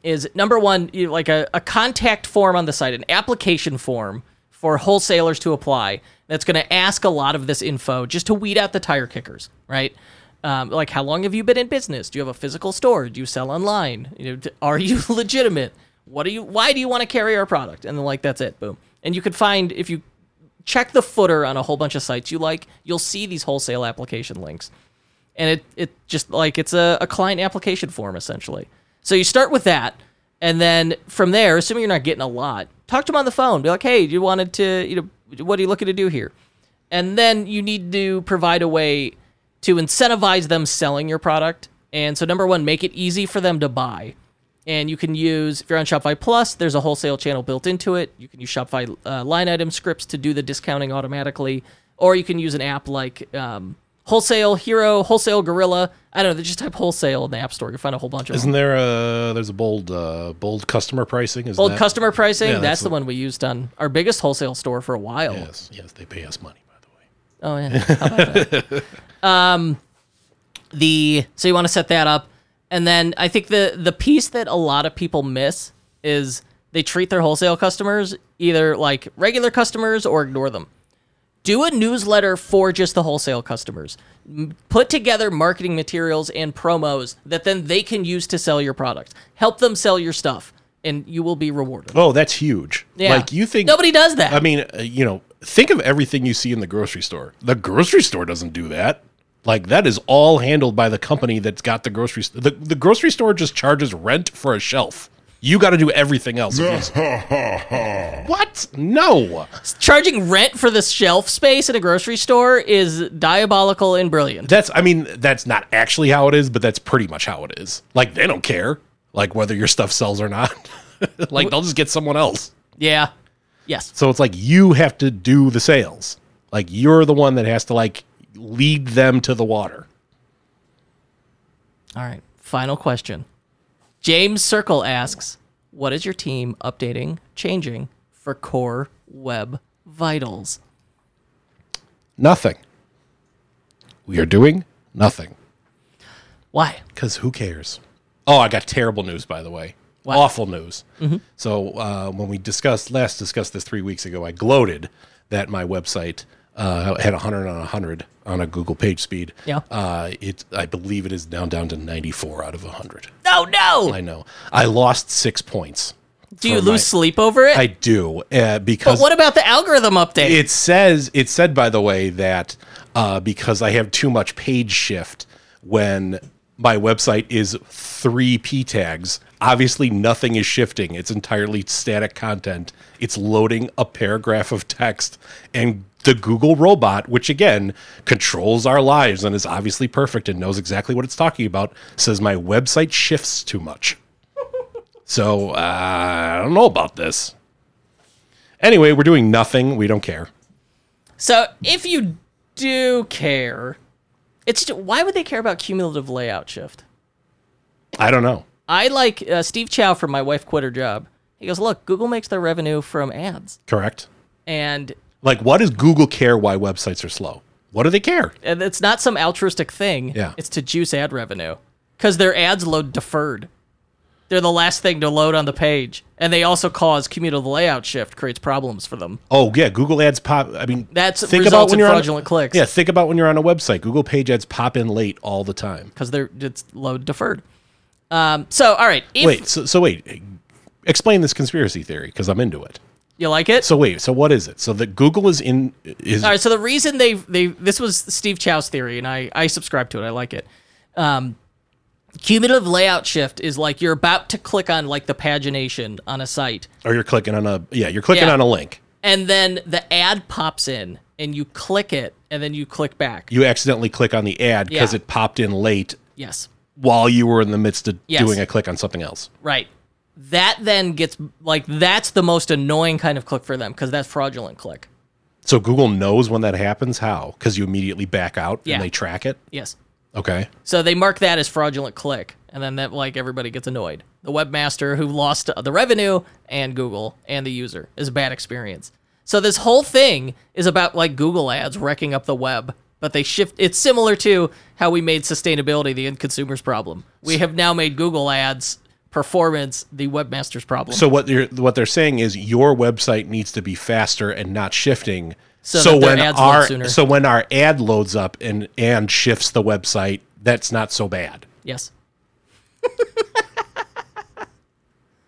Is number one, you like a, a contact form on the site, an application form for wholesalers to apply. That's going to ask a lot of this info just to weed out the tire kickers, right? Um, like how long have you been in business? Do you have a physical store? Do you sell online? You know, are you (laughs) legitimate? What do you? Why do you want to carry our product? And then like that's it, boom. And you could find if you check the footer on a whole bunch of sites you like, you'll see these wholesale application links. And it, it just like it's a, a client application form essentially. So you start with that, And then from there, assuming you're not getting a lot, talk to them on the phone. Be like, hey, you wanted to, you know, what are you looking to do here? And then you need to provide a way to incentivize them selling your product. And so, number one, make it easy for them to buy. And you can use, if you're on Shopify Plus, there's a wholesale channel built into it. You can use Shopify uh, line item scripts to do the discounting automatically. Or you can use an app like um, Wholesale Hero, Wholesale Gorilla. I don't know. They Just type wholesale in the App Store. You'll find a whole bunch of Isn't them. there a there's a bold uh, bold customer pricing? Is Old that? customer pricing. Yeah, that's, that's the one we used on our biggest wholesale store for a while. Yes, yes, they pay us money by the way. Oh yeah. How about that? (laughs) um, the so you want to set that up, and then I think the the piece that a lot of people miss is they treat their wholesale customers either like regular customers or ignore them. Do a newsletter for just the wholesale customers. Put together marketing materials and promos that then they can use to sell your product. Help them sell your stuff, and you will be rewarded. Oh, that's huge. Yeah. Like you think nobody does that? I mean, uh, you know, think of everything you see in the grocery store. The grocery store doesn't do that. Like that is all handled by the company that's got the grocery. St- the the grocery store just charges rent for a shelf. You got to do everything else. (laughs) What? No. Charging rent for the shelf space at a grocery store is diabolical and brilliant. That's. I mean, that's not actually how it is, but that's pretty much how it is. Like they don't care, like whether your stuff sells or not. (laughs) like they'll just get someone else. Yeah. Yes. So it's like you have to do the sales. Like you're the one that has to like lead them to the water. All right. Final question. James Circle asks, "What is your team updating, changing for core web vitals?" Nothing. We are doing nothing. Why? Because who cares? Oh, I got terrible news, by the way. Awful news. So uh, when we discussed last discussed this three weeks ago, I gloated that my website uh, had 100 on 100 on a Google page speed. Yeah. Uh, it I believe it is down down to 94 out of 100. No, no. I know. I lost six points. Do you lose my- sleep over it? I do uh, because but what about the algorithm update? it says it said by the way that uh, because I have too much page shift when my website is three p tags. Obviously, nothing is shifting. It's entirely static content. It's loading a paragraph of text, and the Google robot, which again controls our lives and is obviously perfect and knows exactly what it's talking about, says my website shifts too much. (laughs) So uh, I don't know about this. Anyway, we're doing nothing. We don't care. so if you do care, it's why would they care about cumulative layout shift? I don't know. I like uh, Steve Chou from My Wife Quit Her Job. He goes, "Look, Google makes their revenue from ads, Correct. and Like, what does Google care why websites are slow? What do they care? and it's not some altruistic thing. Yeah. It's to juice ad revenue because their ads load deferred. They're the last thing to load on the page, and they also cause cumulative layout shift creates problems for them. Oh yeah, Google Ads pop. I mean, That's results in fraudulent on, clicks. Yeah, think about when you're on a website. Google Page Ads pop in late all the time. because they're it's load deferred. Um, so all right, if Wait, so, so wait, explain this conspiracy theory because I'm into it. You like it, So wait, so what is it? So that Google is in is all right. So the reason they they this was Steve Chou's theory, and I I subscribe to it. I like it. Um, cumulative layout shift is like you're about to click on like the pagination on a site, or you're clicking on a yeah, you're clicking Yeah. on a link. and then the ad pops in, and you click it, and then you click back. You accidentally click on the ad because Yeah. it popped in late yes, while you were in the midst of Yes. doing a click on something else. right. That then gets like that's the most annoying kind of click for them because that's fraudulent click. So Google knows when that happens. How? Because you immediately back out Yeah. and they track it. Yes. Okay. So they mark that as fraudulent click, and then that like everybody gets annoyed. The webmaster who lost the revenue and Google and the user is a bad experience. So this whole thing is about like Google ads wrecking up the web, but they shift. It's similar to how we made sustainability the end consumer's problem. We have now made Google ads performance the webmaster's problem. So what they're what they're saying is your website needs to be faster and not shifting. So their when our so when our ad loads up and and shifts the website, that's not so bad. yes.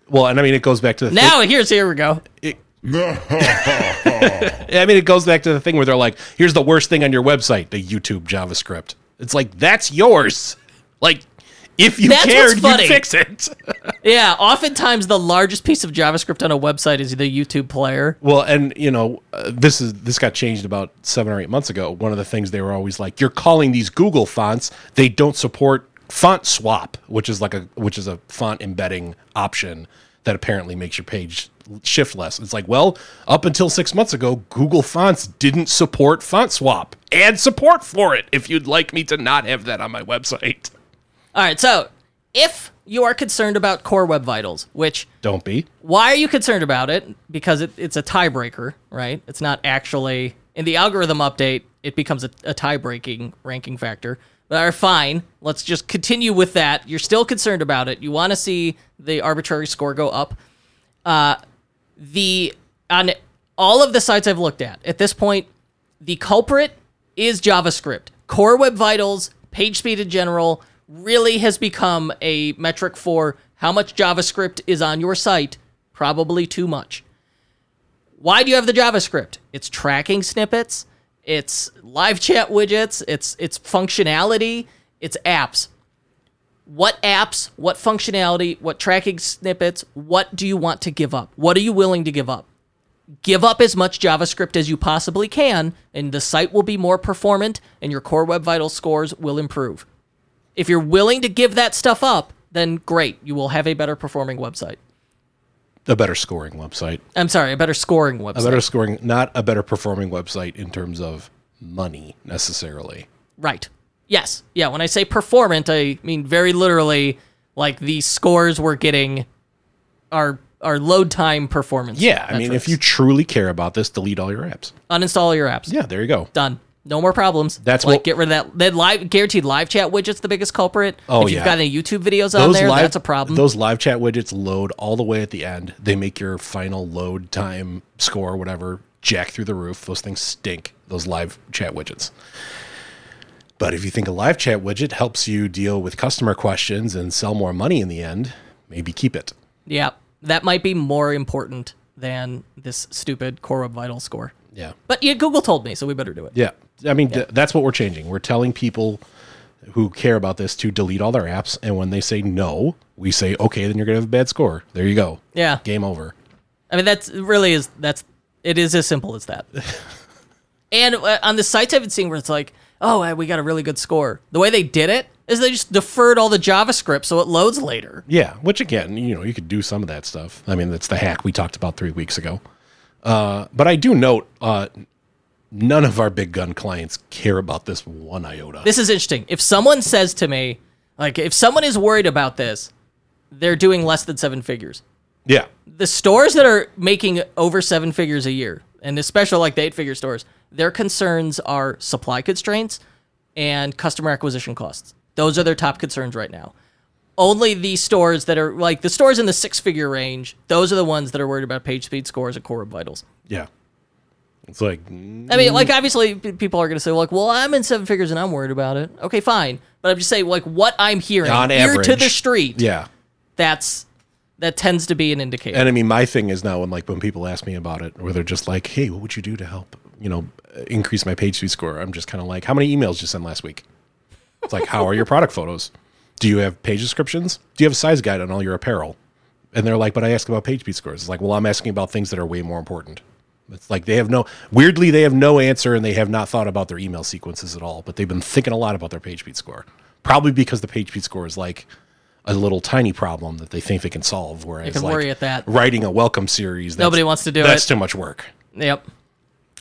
Well, and I mean it goes back to the Now here's here we go. thing, (laughs) I mean it goes back to the thing where they're like, here's the worst thing on your website, the YouTube JavaScript. It's like that's yours. Like if you That's cared, you'd fix it. (laughs) Yeah, oftentimes the largest piece of JavaScript on a website is the YouTube player. Well, and you know, uh, this is this got changed about seven or eight months ago. One of the things they were always like, "You're calling these Google fonts; they don't support font swap, which is like a which is a font embedding option that apparently makes your page shift less." It's like, well, up until six months ago, Google Fonts didn't support font swap. Add support for it if you'd like me to not have that on my website. All right, so if you are concerned about Core Web Vitals, which Don't be. why are you concerned about it? Because it, it's a tiebreaker, right? It's not actually in the algorithm update. It becomes a, a tie-breaking ranking factor. But are fine. Let's just continue with that. You're still concerned about it. You want to see the arbitrary score go up. Uh, the on all of the sites I've looked at at this point, the culprit is JavaScript. Core Web Vitals, page speed in general, really has become a metric for how much JavaScript is on your site. Probably too much. Why do you have the JavaScript? It's tracking snippets, it's live chat widgets, it's it's functionality, it's apps. What apps, what functionality, what tracking snippets, what do you want to give up? What are you willing to give up? give up as much JavaScript as you possibly can, and the site will be more performant and your core web vital scores will improve. If you're willing to give that stuff up, then great, you will have a better performing website. A better scoring website. I'm sorry, a better scoring website. A better scoring, not a better performing website in terms of money necessarily. right. Yes. Yeah, when I say performant, I mean very literally like the scores we're getting are are load time performance. Yeah, I mean, if you truly care about this, delete all your apps. uninstall your apps. Yeah, there you go. done. No more problems. That's like what- get rid of that. That live guaranteed live chat widget's the biggest culprit. Oh, if you've yeah. got any YouTube videos on there, that's a problem. Those live chat widgets load all the way at the end. They make your final load time score, whatever, jack through the roof. Those things stink. Those live chat widgets. But if you think a live chat widget helps you deal with customer questions and sell more money in the end, maybe keep it. yeah, that might be more important than this stupid Core Web Vital score. Yeah. But yeah, Google told me, so we better do it. Yeah. I mean, th- that's what we're changing. We're telling people who care about this to delete all their apps. And when they say no, we say, okay, then you're going to have a bad score. There you go. Yeah. Game over. I mean, that's really is that's it is as simple as that. (laughs) and uh, on the sites I've been seeing where it's like, oh, we got a really good score. The way they did it is they just deferred all the JavaScript so it loads later. Yeah. Which, again, you know, you could do some of that stuff. I mean, that's the hack we talked about three weeks ago. Uh, but I do note uh, none of our big gun clients care about this one iota. This is interesting. If someone says to me, like, if someone is worried about this, they're doing less than seven figures. yeah. The stores that are making over seven figures a year, and especially like the eight figure stores, their concerns are supply constraints and customer acquisition costs. Those are their top concerns right now. Only the stores that are like the stores in the six figure range, those are the ones that are worried about page speed scores and core vitals. Yeah. It's like, mm, I mean, like obviously p- people are going to say like, "Well, I'm in seven figures and I'm worried about it." Okay, fine, but I'm just saying like what I'm hearing On ear to the street. yeah. That's that tends to be an indicator. And I mean, my thing is now when like when people ask me about it, where they're just like, "Hey, what would you do to help, you know, increase my page speed score?" I'm just kind of like, "How many emails did you send last week?" It's like, "How are your product photos? Do you have page descriptions? Do you have a size guide on all your apparel?" And they're like, "But I ask about page speed scores." It's like, "Well, I'm asking about things that are way more important." It's like they have no weirdly they have no answer and they have not thought about their email sequences at all, but they've been thinking a lot about their page speed score. Probably because the page speed score is like a little tiny problem that they think they can solve. Whereas can like worry at that. writing a welcome series, Nobody wants to do That's it. That's too much work. Yep.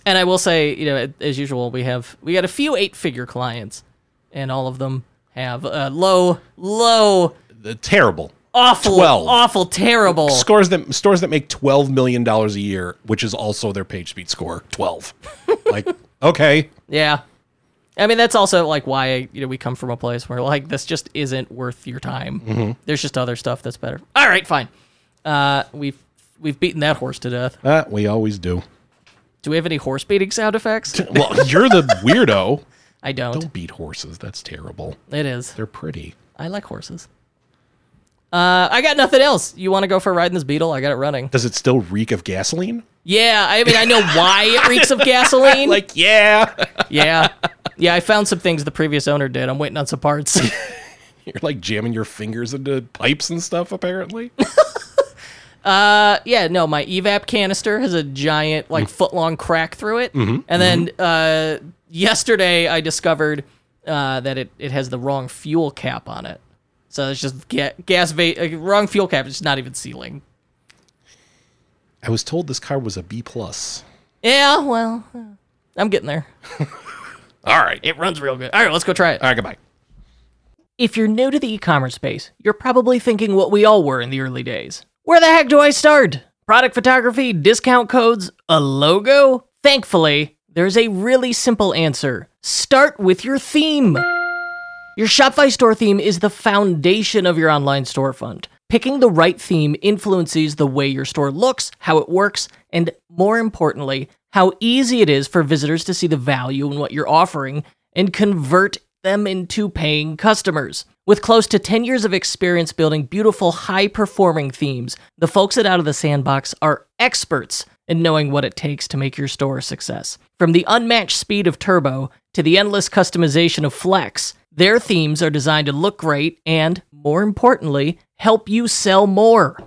And I will say, you know, as usual, we have we got a few eight figure clients, and all of them have uh, low, low, The terrible awful, 12. awful, terrible. scores that stores that make twelve million dollars a year, which is also their page speed score twelve. (laughs) like okay, Yeah. I mean, that's also like why you know we come from a place where like this just isn't worth your time. Mm-hmm. There's just other stuff that's better. All right, fine. Uh, we've we've beaten that horse to death. ah, we always do. Do we have any horse beating sound effects? (laughs) Well, you're the weirdo. (laughs) I don't. Don't beat horses. That's terrible. It is. They're pretty. I like horses. Uh, I got nothing else. You want to go for a ride in this beetle? I got it running. Does it still reek of gasoline? Yeah, I mean, I know why it reeks of (laughs) gasoline. Like, yeah. yeah, yeah. I found some things the previous owner did. I'm waiting on some parts. (laughs) You're like jamming your fingers into pipes and stuff, apparently. (laughs) Uh, yeah, no, my evap canister has a giant, like, foot long crack through it. And then uh, yesterday I discovered uh, that it, it has the wrong fuel cap on it. So it's just ga- gas, va- uh, wrong fuel cap. It's not even sealing. I was told this car was a B plus. Yeah, well, uh, I'm getting there. (laughs) All right. It runs real good. All right, let's go try it. All right, goodbye. If you're new to the e commerce space, you're probably thinking what we all were in the early days. Where the heck do I start? Product photography, discount codes, a logo? Thankfully, there's a really simple answer start with your theme. Your Shopify store theme is the foundation of your online storefront. Picking the right theme influences the way your store looks, how it works, and more importantly, how easy it is for visitors to see the value in what you're offering and convert them into paying customers. With close to 10 years of experience building beautiful, high performing themes, the folks at Out of the Sandbox are experts in knowing what it takes to make your store a success. From the unmatched speed of Turbo to the endless customization of Flex, their themes are designed to look great and, more importantly, help you sell more.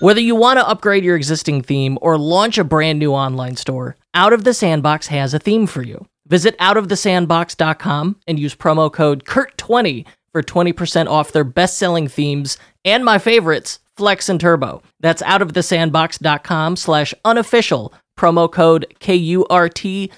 Whether you want to upgrade your existing theme or launch a brand new online store, Out of the Sandbox has a theme for you. Visit outofthesandbox.com and use promo code KURT20 for 20% off their best selling themes and my favorites, Flex and Turbo. That's outofthesandbox.com slash unofficial, promo code KURT20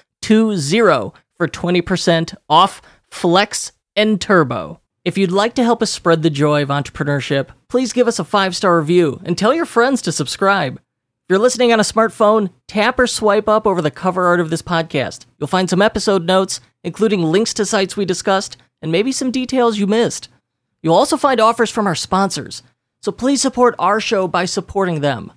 for 20% off Flex and Turbo. If you'd like to help us spread the joy of entrepreneurship, please give us a five star review and tell your friends to subscribe. If you're listening on a smartphone, tap or swipe up over the cover art of this podcast. You'll find some episode notes, including links to sites we discussed, and maybe some details you missed. You'll also find offers from our sponsors, so please support our show by supporting them.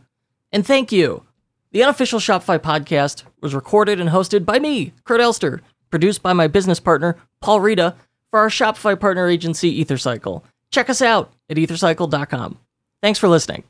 And thank you. The unofficial Shopify podcast was recorded and hosted by me, Kurt Elster, produced by my business partner, Paul Reda, for our Shopify partner agency, Ethercycle. Check us out at ethercycle.com. Thanks for listening.